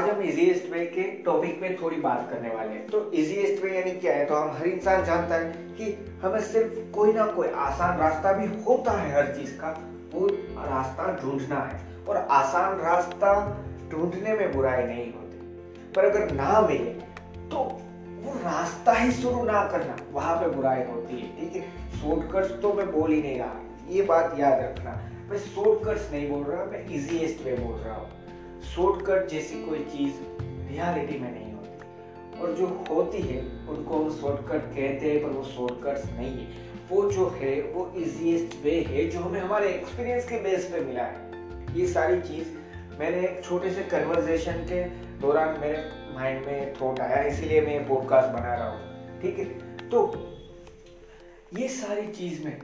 आज हम easiest way के टॉपिक में थोड़ी बात करने वाले हैं। तो इजीएस्ट वे यानी क्या है? तो हम हर इंसान जानता है कि हमें सिर्फ़ कोई ना कोई आसान रास्ता भी होता है हर चीज़ का। वो रास्ता ढूंढना है। और आसान रास्ता ढूँढने में बुराई नहीं होती। पर अगर ना मिले तो वो रास्ता ही शुरू ना करना, वहाँ पे बुराई होती है। ठीक है? शॉर्टकट्स तो मैं बोल ही नहीं रहा। ये बात याद रखना। मैं शॉर्टकट्स नहीं बोल रहा, मैं इजीएस्ट वे बोल रहा हूँ। शॉर्टकट जैसी कोई चीज़ रियलिटी में नहीं होती। और जो होती है, उनको हम शॉर्टकट कहते हैं, पर वो शॉर्टकट्स नहीं है। वो जो है, वो इजीएस्ट वे है, जो हमें हमारे एक्सपीरियंस के बेस पे मिला है। ये सारी चीज़ मैंने एक छोटे से कन्वर्जेशन के दौरान मेरे माइंड में थॉट आया, इसीलिए मैं पॉडकास्ट बना रहा हूँ। ठीक है? तो ये सारी चीज़ में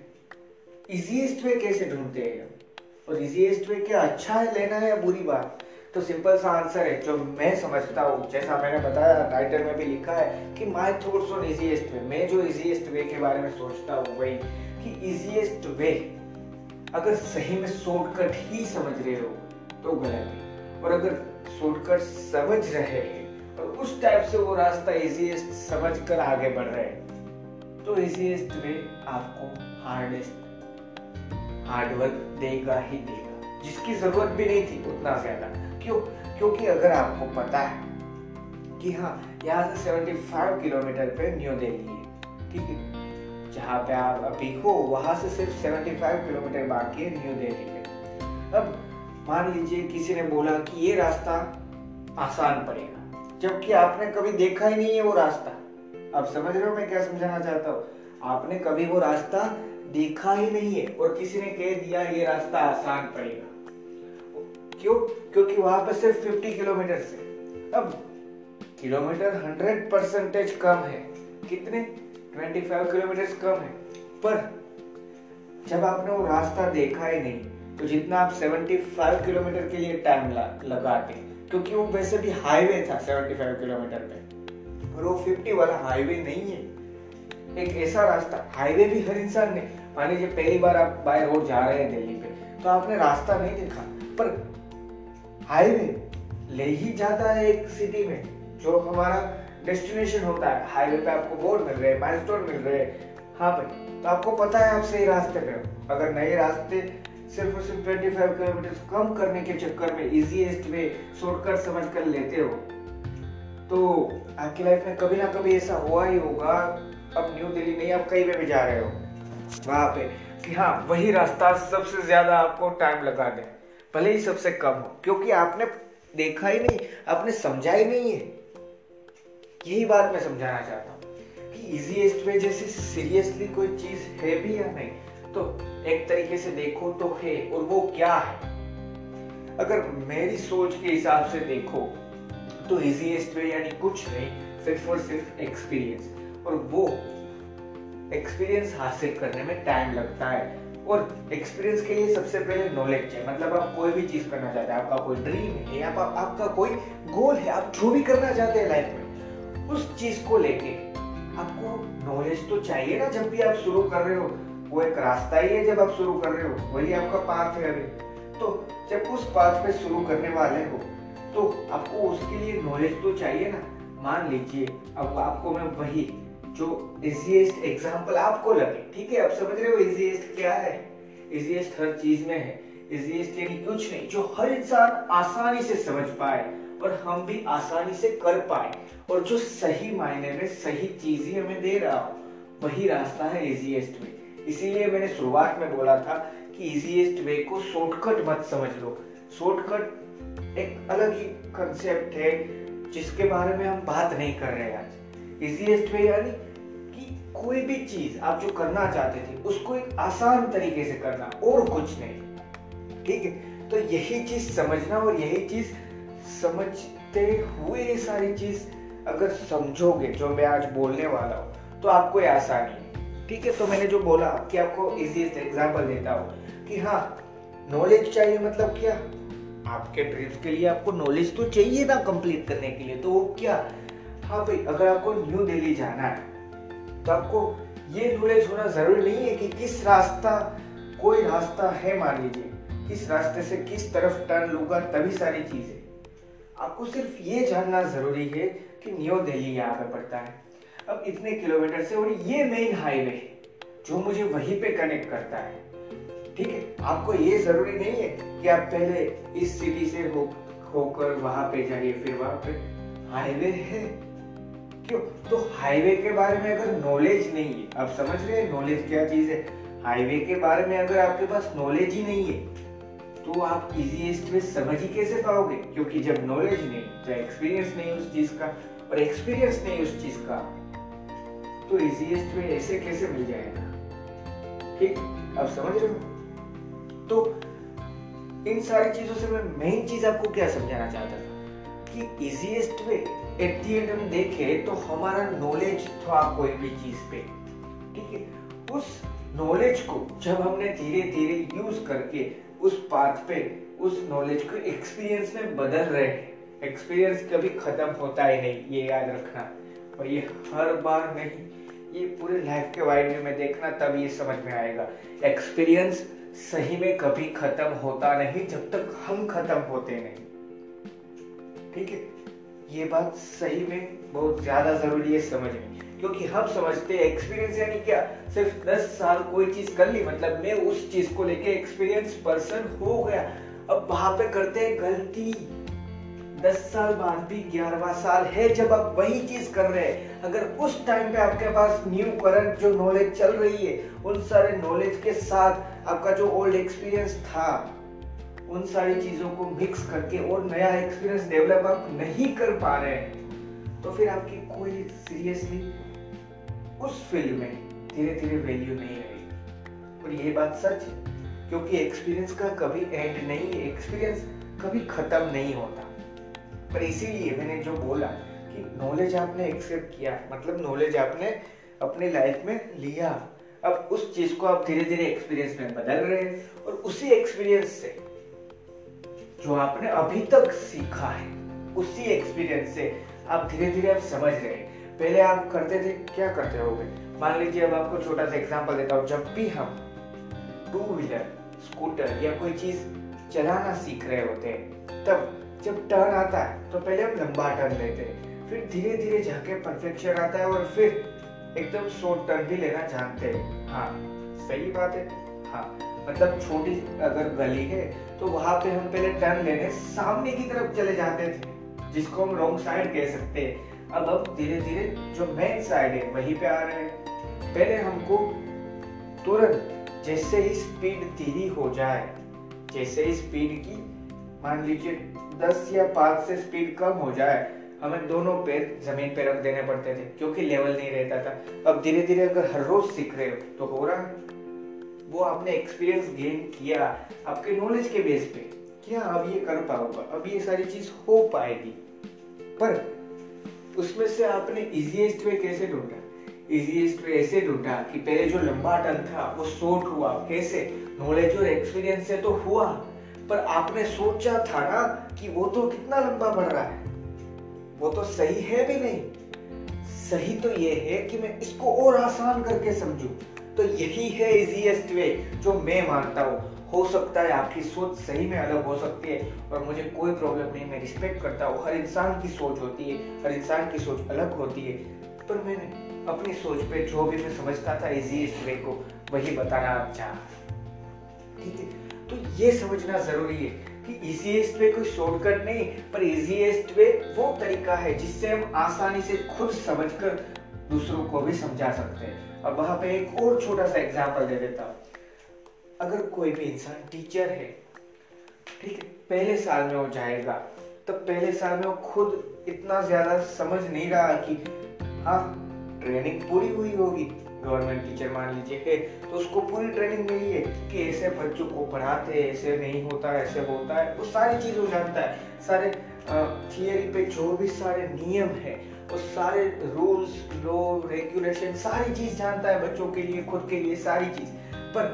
इजीएस्ट वे कैसे ढूंढते हैं? और इजीएस्ट वे क्या अच्छा है, लेना है या बुरी बात? तो सिंपल सा आंसर है, जो मैं समझता हूँ। जैसा मैंने बताया टाइटल में भी लिखा है कि my thoughts on easiest way मैं जो इजीएस्ट वे के बारे में सोचता हूँ, वही कि इजीएस्ट वे अगर सही में शॉर्टकट ही समझ रहे हो तो गलत है। और अगर शॉर्टकट समझ रहे हैं, और उस टाइप से वो रास्ता इजीएस्ट समझ कर आगे बढ़ रहे हैं तो इजीएस्ट वे आपको हार्डेस्ट हार्डवर्क देगा ही देगा। जिसकी ज़रूरत भी नहीं थी, उतना ज़्यादा। क्यों? क्योंकि अगर आपको पता है कि हाँ यहाँ से 75 किलोमीटर पे न्यू दिल्ली है, ठीक है? जहाँ पे आप अभी हो, वहाँ से सिर्फ़ 75 किलोमीटर बाकी है न्यू दिल्ली पे। अब मान लीजिए किसी ने बोला कि ये रास्ता आसान पड़ेगा, जबकि आपने कभी देखा ही नहीं है वो रास्ता। अब समझ रहे हो मैं क्या समझाना चाहता हूँ? आपने कभी वो रास्ता देखा ही नहीं है और किसी ने कह दिया ये रास्ता आसान पड़ेगा। क्यों क्योंकि वहाँ पर सिर्फ़ 50 किलोमीटर से अब किलोमीटर 100 परसेंटेज कम है। कितने? 25 किलोमीटर कम है। पर, जब आपने वो रास्ता देखा ही नहीं तो जितना आप 75 किलोमीटर के लिए टाइम लगाते, क्योंकि वो वैसे भी हाईवे था 75 किलोमीटर पे। और वो 50 वाला हाईवे नहीं है। एक ऐसा रास्ता हाईवे भी हर इंसान ने मान लीजिए पहली बार आप बाय रोड जा रहे हैं दिल्ली पे तो आपने रास्ता नहीं देखा। पर हाईवे ले ही जाता है एक सिटी में, जो हमारा डेस्टिनेशन होता है। हाईवे पे आपको बोर्ड मिल रहे हैं माइलस्टोन मिल रहे। हैं हाँ भाई तो आपको पता है आप सही रास्ते पे अगर नए रास्ते सिर्फ़ और सिर्फ़ 25 किलोमीटर कम करने के चक्कर में इजीएस्ट वे शॉर्टकट समझ कर लेते हो तो आपकी लाइफ में कभी ना कभी ऐसा हुआ ही होगा। अब न्यू दिल्ली नहीं आप कहीं पे भी जा रहे हो। वहाँ पे कि हाँ वही रास्ता सबसे ज़्यादा आपको टाइम लगा दे। भले ही सबसे कम हो, क्योंकि आपने देखा ही नहीं, आपने समझा ही नहीं है। यही बात मैं समझाना चाहता हूँ कि इजीएस्ट वे जैसे सीरियसली कोई चीज़ है भी या नहीं तो एक तरीके से देखो तो है, और वो क्या है। अगर मेरी सोच के हिसाब से देखो तो इजीएस्ट वे यानी कुछ नहीं, सिर्फ़ और सिर्फ़ एक्सपीरियंस और वो एक्सपीरियंस हासिल करने में टाइम लगता है। और एक्सपीरियंस के लिए सबसे पहले नॉलेज चाहिए मतलब आप कोई भी चीज़ करना चाहते हैं आपका कोई ड्रीम है या आप, आपका कोई गोल है आप जो भी करना चाहते हैं लाइफ में उस चीज़ को लेके आपको नॉलेज तो चाहिए ना जब भी आप शुरू कर रहे हो वो एक रास्ता ही है जब आप शुरू कर रहे हो वही आपका पाथ है अभी। तो जब उस पाथ पे शुरू करने वाले हो तो आपको उसके लिए नॉलेज तो चाहिए ना। मान लीजिए अब आपको मैं वही जो इजीएस्ट एग्ज़ाम्पल आपको लगे। ठीक है, आप समझ रहे हो इजीएस्ट क्या है? इजीएस्ट हर चीज़ में है। इजीएस्ट यानी कुछ नहीं, जो हर इंसान आसानी से समझ पाए और हम भी आसानी से कर पाए। और जो सही मायने में सही चीज़ ही हमें दे रहा हो, वही रास्ता है इजीएस्ट वे इसीलिए मैंने शुरुआत में बोला था कि इजीएस्ट वे को शॉर्टकट मत समझ लो। शॉर्टकट एक अलग ही कंसेप्ट है, जिसके बारे में हम बात नहीं कर रहे हैं आज। इजीएस्ट वे यानी कोई भी चीज़ आप जो करना चाहते थे, उसको एक आसान तरीके से करना, और कुछ नहीं। ठीक है? तो यही चीज़ समझना और यही चीज़ समझते हुए ये सारी चीज़ अगर समझोगे, जो मैं आज बोलने वाला हूँ तो आपको ये आसानी है। ठीक है? तो मैंने जो बोला कि आपको इजीएस्ट एग्ज़ाम्पल देता हूँ कि हाँ नॉलेज चाहिए मतलब क्या? आपके ड्रीम्स के लिए आपको नॉलेज तो चाहिए ना कंप्लीट करने के लिए तो वो क्या? हाँ भाई, अगर आपको न्यू दिल्ली जाना है तो आपको ये नॉलेज होना ज़रूरी नहीं है कि किस रास्ता, कोई रास्ता है मान लीजिए, किस रास्ते से किस तरफ़ टर्न लूँगा तभी सारी चीज़ें। आपको सिर्फ़ ये जानना ज़रूरी है कि न्यू दिल्ली यहाँ पे पड़ता है। अब इतने किलोमीटर से और ये मेन हाईवे है जो मुझे वहीं पे कनेक्ट करता है। ठीक है? आपको ये ज़रूरी नहीं है कि आप पहले इस सिटी से हो, होकर वहाँ पे जाइए, फिर वहाँ पे हाईवे है। क्यों? तो हाईवे के बारे में अगर नॉलेज नहीं है, आप समझ रहे हैं नॉलेज क्या चीज़ है? हाईवे के बारे में अगर आपके पास नॉलेज ही नहीं है तो आप इजीएस्ट में समझ ही कैसे पाओगे? क्योंकि जब नॉलेज नहीं तो एक्सपीरियंस नहीं उस चीज़ का, और एक्सपीरियंस नहीं उस चीज़ का तो इजीएस्ट में ऐसे कैसे मिल जाएगा? ठीक? आप समझ रहे हो? तो इन सारी चीज़ों से मैं मेन चीज़ आपको क्या समझाना चाहता था? कि easiest way at the end हम देखें तो हमारा नॉलेज था कोई भी चीज़ पे। ठीक है? उस नॉलेज को जब हमने धीरे धीरे यूज़ करके उस पाथ पे, उस नॉलेज को एक्सपीरियंस में बदल रहे हैं। एक्सपीरियंस कभी खत्म होता ही नहीं, ये याद रखना। और ये हर बार नहीं, ये पूरे लाइफ के वाइड में देखना, तब ये समझ में आएगा। एक्सपीरियंस सही में कभी खत्म होता नहीं, जब तक हम खत्म होते नहीं। ठीक है? ये बात सही में बहुत ज़्यादा ज़रूरी है समझनी क्योंकि हम समझते हैं एक्सपीरियंस यानी क्या? सिर्फ़ दस साल कोई चीज़ कर ली मतलब मैं उस चीज़ को लेके एक्सपीरियंस पर्सन हो गया। अब वहाँ पे करते हैं गलती। दस साल बाद भी ग्यारहवा साल है जब आप वही चीज़ कर रहे हैं। अगर उस टाइम पे आपके पास न्यू करंट जो नॉलेज चल रही है, उन सारे नॉलेज के साथ आपका जो ओल्ड एक्सपीरियंस था उन सारी चीज़ों को मिक्स करके और नया एक्सपीरियंस डेवलप आप नहीं कर पा रहे हैं तो फिर आपकी कोई सीरियसली उस फ़ील्ड में धीरे धीरे वैल्यू नहीं रहेगी। और ये बात सच है, क्योंकि एक्सपीरियंस का कभी एंड नहीं है एक्सपीरियंस कभी खत्म नहीं होता। पर इसीलिए मैंने जो बोला कि नॉलेज आपने एक्सेप्ट किया मतलब नॉलेज आपने अपने लाइफ में लिया। अब उस चीज़ को आप धीरे धीरे एक्सपीरियंस में बदल रहे हैं और उसी एक्सपीरियंस से जो आपने अभी तक सीखा है, उसी एक्सपीरियंस से आप धीरे धीरे आप समझ रहे हैं। पहले आप करते थे, क्या करते हो मान लीजिए अब आपको छोटा सा एग्जांपल देता हूँ। जब भी हम टू व्हीलर स्कूटर या कोई चीज़ चलाना सीख रहे होते हैं, तब जब टर्न आता है तो पहले हम लंबा टर्न लेते हैं। फिर धीरे धीरे जाके परफेक्शन आता है और फिर एकदम शॉर्ट टर्न भी लेना जानते हैं। हाँ सही बात है। हाँ मतलब छोटी अगर गली है तो वहाँ पे हम पहले टर्न लेने सामने की तरफ़ चले जाते थे, जिसको हम रॉन्ग साइड कह सकते हैं। अब अब धीरे धीरे जो मेन साइड है, वहीं पे आ रहे हैं। पहले हमको तुरंत जैसे ही स्पीड धीरी हो जाए, जैसे ही स्पीड की, मान लीजिए दस या पाँच से स्पीड कम हो जाए, हमें दोनों पैर ज़मीन पे रख देने पड़ते थे, क्योंकि लेवल नहीं रहता था। अब धीरे धीरे अगर हर रोज सीख रहे हो तो हो रहा है। वो आपने एक्सपीरियंस गेन किया आपके नॉलेज के बेस पे, क्या अब ये कर पाऊँगा अब ये सारी चीज़ हो पाएगी। पर उसमें से आपने इजीएस्ट वे कैसे ढूंढा? इजीएस्ट वे ऐसे ढूंढा कि पहले जो लंबा टर्न था, वो शॉर्ट हुआ। कैसे? नॉलेज और एक्सपीरियंस से तो हुआ, पर आपने सोचा था ना कि वो तो कितना लंबा बढ़ रहा है। वो तो सही है भी नहीं। सही तो ये है कि मैं इसको और आसान करके समझू। तो यही है इजीएस्ट वे जो मैं मानता हूँ। हो सकता है आपकी सोच सही में अलग हो सकती है और मुझे कोई प्रॉब्लम नहीं, मैं रिस्पेक्ट करता हूँ। हर इंसान की सोच होती है, हर इंसान की सोच अलग होती है। पर मैंने अपनी सोच पे जो भी मैं समझता था इजीएस्ट वे को, वही बताना चाह ठीक है? तो ये समझना ज़रूरी है कि इजीएस्ट वे कोई शॉर्टकट नहीं, पर इजीएस्ट वे वो तरीका है जिससे हम आसानी से खुद समझकर दूसरों को भी समझा सकते हैं। अब वहाँ पे एक और छोटा सा एग्जांपल दे देता हूँ। अगर कोई भी इंसान टीचर है, ठीक है, पहले साल में हो जाएगा तो पहले साल में वो खुद इतना ज़्यादा समझ नहीं रहा कि हाँ ट्रेनिंग पूरी हुई होगी गवर्नमेंट टीचर मान लीजिए है तो उसको पूरी ट्रेनिंग मिली है कि ऐसे बच्चों को पढ़ाते हैं, ऐसे नहीं होता, ऐसे होता है, वो सारी चीज़ जानता है। सारे थियरी पे जो भी सारे नियम है वो सारे रूल्स लॉ रेगुलेशन सारी चीज़ जानता है बच्चों के लिए, खुद के लिए, सारी चीज़। पर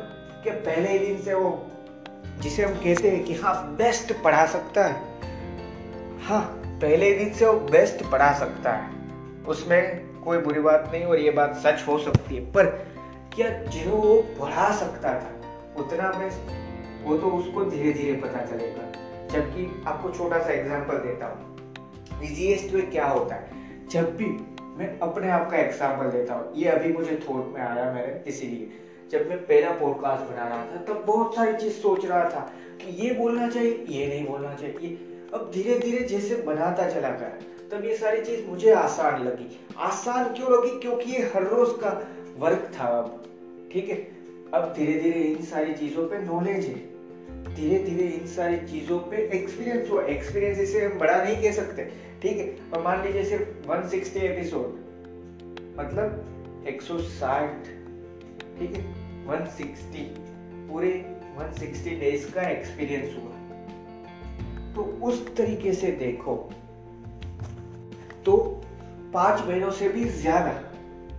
क्या पहले ही दिन से वो, जिसे हम कहते हैं कि हाँ बेस्ट पढ़ा सकता है। हाँ पहले दिन से वो बेस्ट पढ़ा सकता है। उसमें कोई बुरी बात नहीं और ये बात सच हो सकती है। पर क्या जो वो पढ़ा सकता था, उतना बेस्ट वो तो उसको धीरे धीरे पता चलेगा। जबकि आपको छोटा सा एग्ज़ाम्पल देता हूँ। इजीएस्ट वे क्या होता है? जब भी मैं अपने आप का एग्जांपल देता हूँ, ये अभी मुझे थोट में आया मेरे इसीलिए जब मैं पहला पॉडकास्ट बना रहा था, तब बहुत सारी चीज़ सोच रहा था कि ये बोलना चाहिए, ये नहीं बोलना चाहिए अब धीरे धीरे जैसे बनाता चला गया, तब ये सारी चीज़ मुझे आसान लगी। आसान क्यों लगी? क्योंकि ये हर रोज का वर्क था अब, ठीक है? अब धीरे धीरे इन सारी चीज़ों पे नॉलेज है। धीरे धीरे इन सारी चीज़ों पे एक्सपीरियंस हुआ। एक्सपीरियंस इसे हम बड़ा नहीं कह सकते, ठीक है? और मान लीजिए सिर्फ़ 160 एपिसोड मतलब 160 ठीक है? 160 पूरे 160 डेज़ का एक्सपीरियंस हुआ। तो उस तरीके से देखो तो पाँच महीनों से भी ज़्यादा,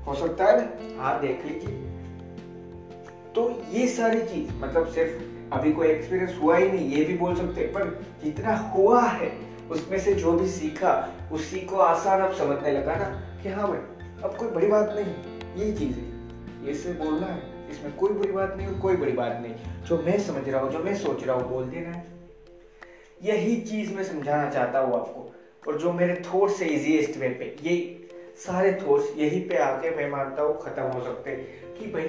हो सकता है ना? हाँ देख लीजिए। तो ये सारी चीज़ मतलब सिर्फ़ अभी कोई एक्सपीरियंस हुआ ही नहीं, ये भी बोल सकते पर जितना हुआ है, उसमें से जो भी सीखा, उसी को आसान अब समझने लगा ना, कि हाँ भाई, अब कोई बड़ी बात नहीं, ये चीज़ है। ये से बोलना है, इसमें कोई बुरी बात नहीं और कोई बड़ी बात नहीं। जो मैं समझ रहा हूँ, जो मैं सोच रहा हूँ, बोल देना है। यही चीज़ मैं समझाना चाहता हूँ आपको, और जो मेरे थॉट्स है इजीएस्ट वे पे, ये सारे थॉट्स यही पे आके मैं मानता हूँ खत्म हो सकते कि भाई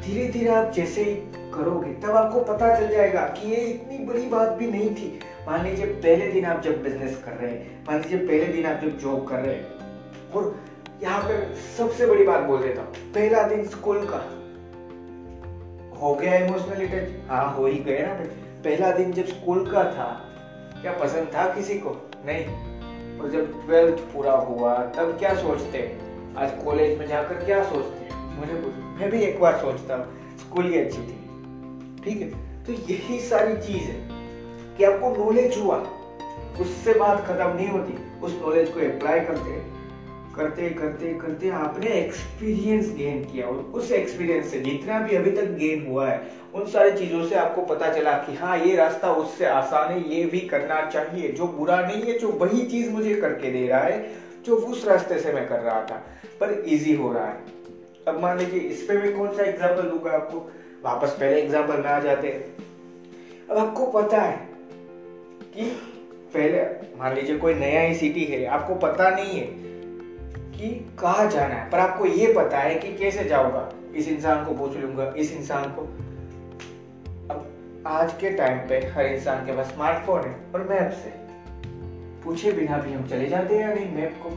धीरे धीरे आप जैसे ही करोगे, तब आपको पता चल जाएगा कि ये इतनी बड़ी बात भी नहीं थी। मान लीजिए पहले दिन आप जब बिज़नेस कर रहे हैं, मान लीजिए पहले दिन आप जब जॉब कर रहे हैं, और यहाँ पे सबसे बड़ी बात बोल देता हूँ, पहला दिन स्कूल का। हो गया इमोशनल अटैच हाँ हो ही गया ना पहला दिन जब स्कूल का था, क्या पसंद था किसी को? नहीं। और जब ट्वेल्थ पूरा हुआ, तब क्या सोचते आज कॉलेज में जाकर क्या सोचते मुझे मैं भी एक बार सोचता हूँ, स्कूल ही अच्छी थी। ठीक है? तो यही सारी चीज़ है कि आपको नॉलेज हुआ, उससे बात खत्म नहीं होती। उस नॉलेज को अप्लाई करते करते करते करते आपने एक्सपीरियंस गेन किया और उस एक्सपीरियंस से जितना भी अभी तक गेन हुआ है, उन सारी चीज़ों से आपको पता चला कि हाँ ये रास्ता उससे आसान है, ये भी करना चाहिए। जो बुरा नहीं है, जो वही चीज़ मुझे करके दे रहा है, जो उस रास्ते से मैं कर रहा था, पर इजी हो रहा है। अब मान लीजिए, इस पे मैं कौन सा एग्ज़ाम्पल दूँगा आपको? वापस पहले एग्ज़ाम्पल में आ जाते हैं। अब आपको पता है कि पहले, मान लीजिए कोई नया ही सिटी है, आपको पता नहीं है कि कहा जाना है, पर आपको ये पता है कि कैसे जाऊँगा। इस इंसान को पूछ लूँगा, इस इंसान को। अब आज के टाइम पे हर इंसान के पास स्मार्टफ़ोन है और मैप से पूछे बिना भी हम चले जाते हैं या नहीं मैप को।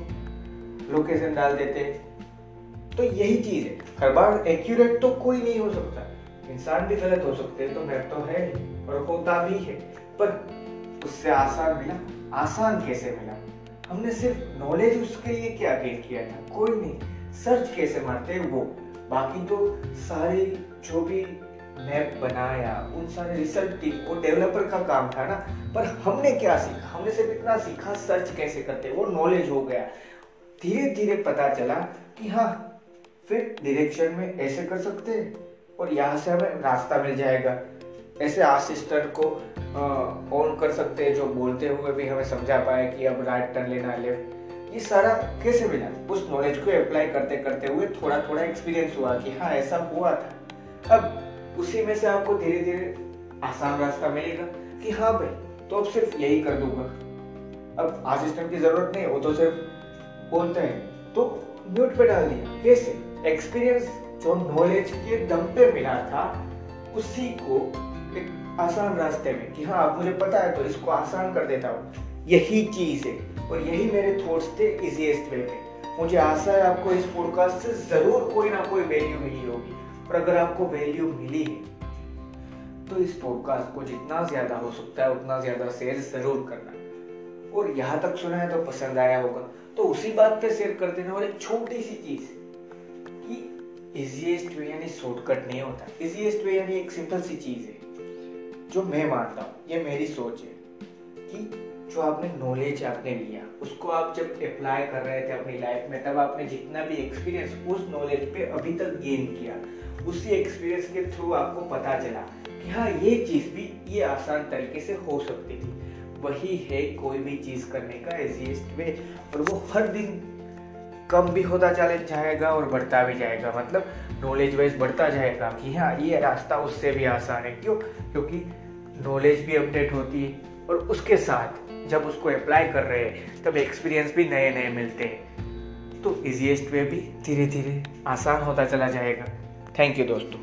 लोकेशन डाल देते हैं। तो यही चीज़ है। हर बार एक्यूरेट तो कोई नहीं हो सकता। इंसान भी गलत हो सकते हैं तो मैप तो है और होता भी है। पर उससे आसान मिला, आसान कैसे मिला? हमने सिर्फ़ नॉलेज उसके लिए क्या गेन किया था? कोई नहीं। सर्च कैसे मारते वो? बाकी तो सारे जो भी मैप बनाया, उन सारे रिसर्च टीम वो डेवलपर का काम था ना। पर हमने क्या सीखा? हमने सिर्फ़ इतना सीखा सर्च कैसे करते वो नॉलेज हो गया। धीरे धीरे पता चला कि हाँ फिर डिरेक्शन में ऐसे कर सकते हैं और यहाँ से हमें रास्ता मिल जाएगा। ऐसे असिस्टेंट को ऑन कर सकते हैं जो बोलते हुए भी हमें समझा पाए कि अब राइट टर्न लेना है लेफ़्ट ये सारा कैसे मिला? उस नॉलेज को अप्लाई करते करते हुए थोड़ा थोड़ा एक्सपीरियंस हुआ कि हाँ ऐसा हुआ था। अब उसी में से आपको धीरे धीरे आसान रास्ता मिलेगा कि हाँ भाई तो अब सिर्फ़ यही कर दूँगा। अब असिस्टेंट की ज़रूरत नहीं, वो तो सिर्फ़ बोलते हैं तो म्यूट पे डाल दिया। कैसे? एक्सपीरियंस जो नॉलेज के दम पे मिला था, उसी को एक आसान रास्ते में कि हाँ मुझे पता है तो इसको आसान कर देता हूँ। यही चीज़ है और यही मेरे थॉट्स थे इजीएस्ट वे में मुझे आशा है आपको इस पॉडकास्ट से ज़रूर कोई ना कोई वैल्यू मिली होगी। और अगर आपको वैल्यू मिली है तो इस पॉडकास्ट को जितना ज़्यादा हो सकता है, उतना ज़्यादा शेयर ज़रूर करना। और यहाँ तक सुना है तो पसंद आया होगा। तो उसी बात पे शेयर कर देना और एक छोटी सी चीज़। इजीएस्ट वे यानी शॉर्टकट नहीं होता। इजीएस्ट वे यानी एक सिंपल सी चीज़ है, जो मैं मानता हूँ, ये मेरी सोच है, कि जो आपने नॉलेज आपने लिया, उसको आप जब अप्लाई कर रहे थे अपनी लाइफ में, तब आपने जितना भी एक्सपीरियंस उस नॉलेज पे अभी तक गेन किया, उसी एक्सपीरियंस के थ्रू आपको पता चला कि हाँ ये चीज़ भी ये आसान तरीके से हो सकती थी। वही है कोई भी चीज़ करने का इजीएस्ट वे और वो हर दिन कम भी होता चले जाएगा और बढ़ता भी जाएगा। मतलब नॉलेज वाइज बढ़ता जाएगा कि हाँ ये रास्ता उससे भी आसान है। क्यों? क्योंकि नॉलेज भी अपडेट होती है और उसके साथ जब उसको अप्लाई कर रहे हैं, तब एक्सपीरियंस भी नए नए मिलते हैं। तो इजीएस्ट वे भी धीरे धीरे आसान होता चला जाएगा। थैंक यू दोस्तों।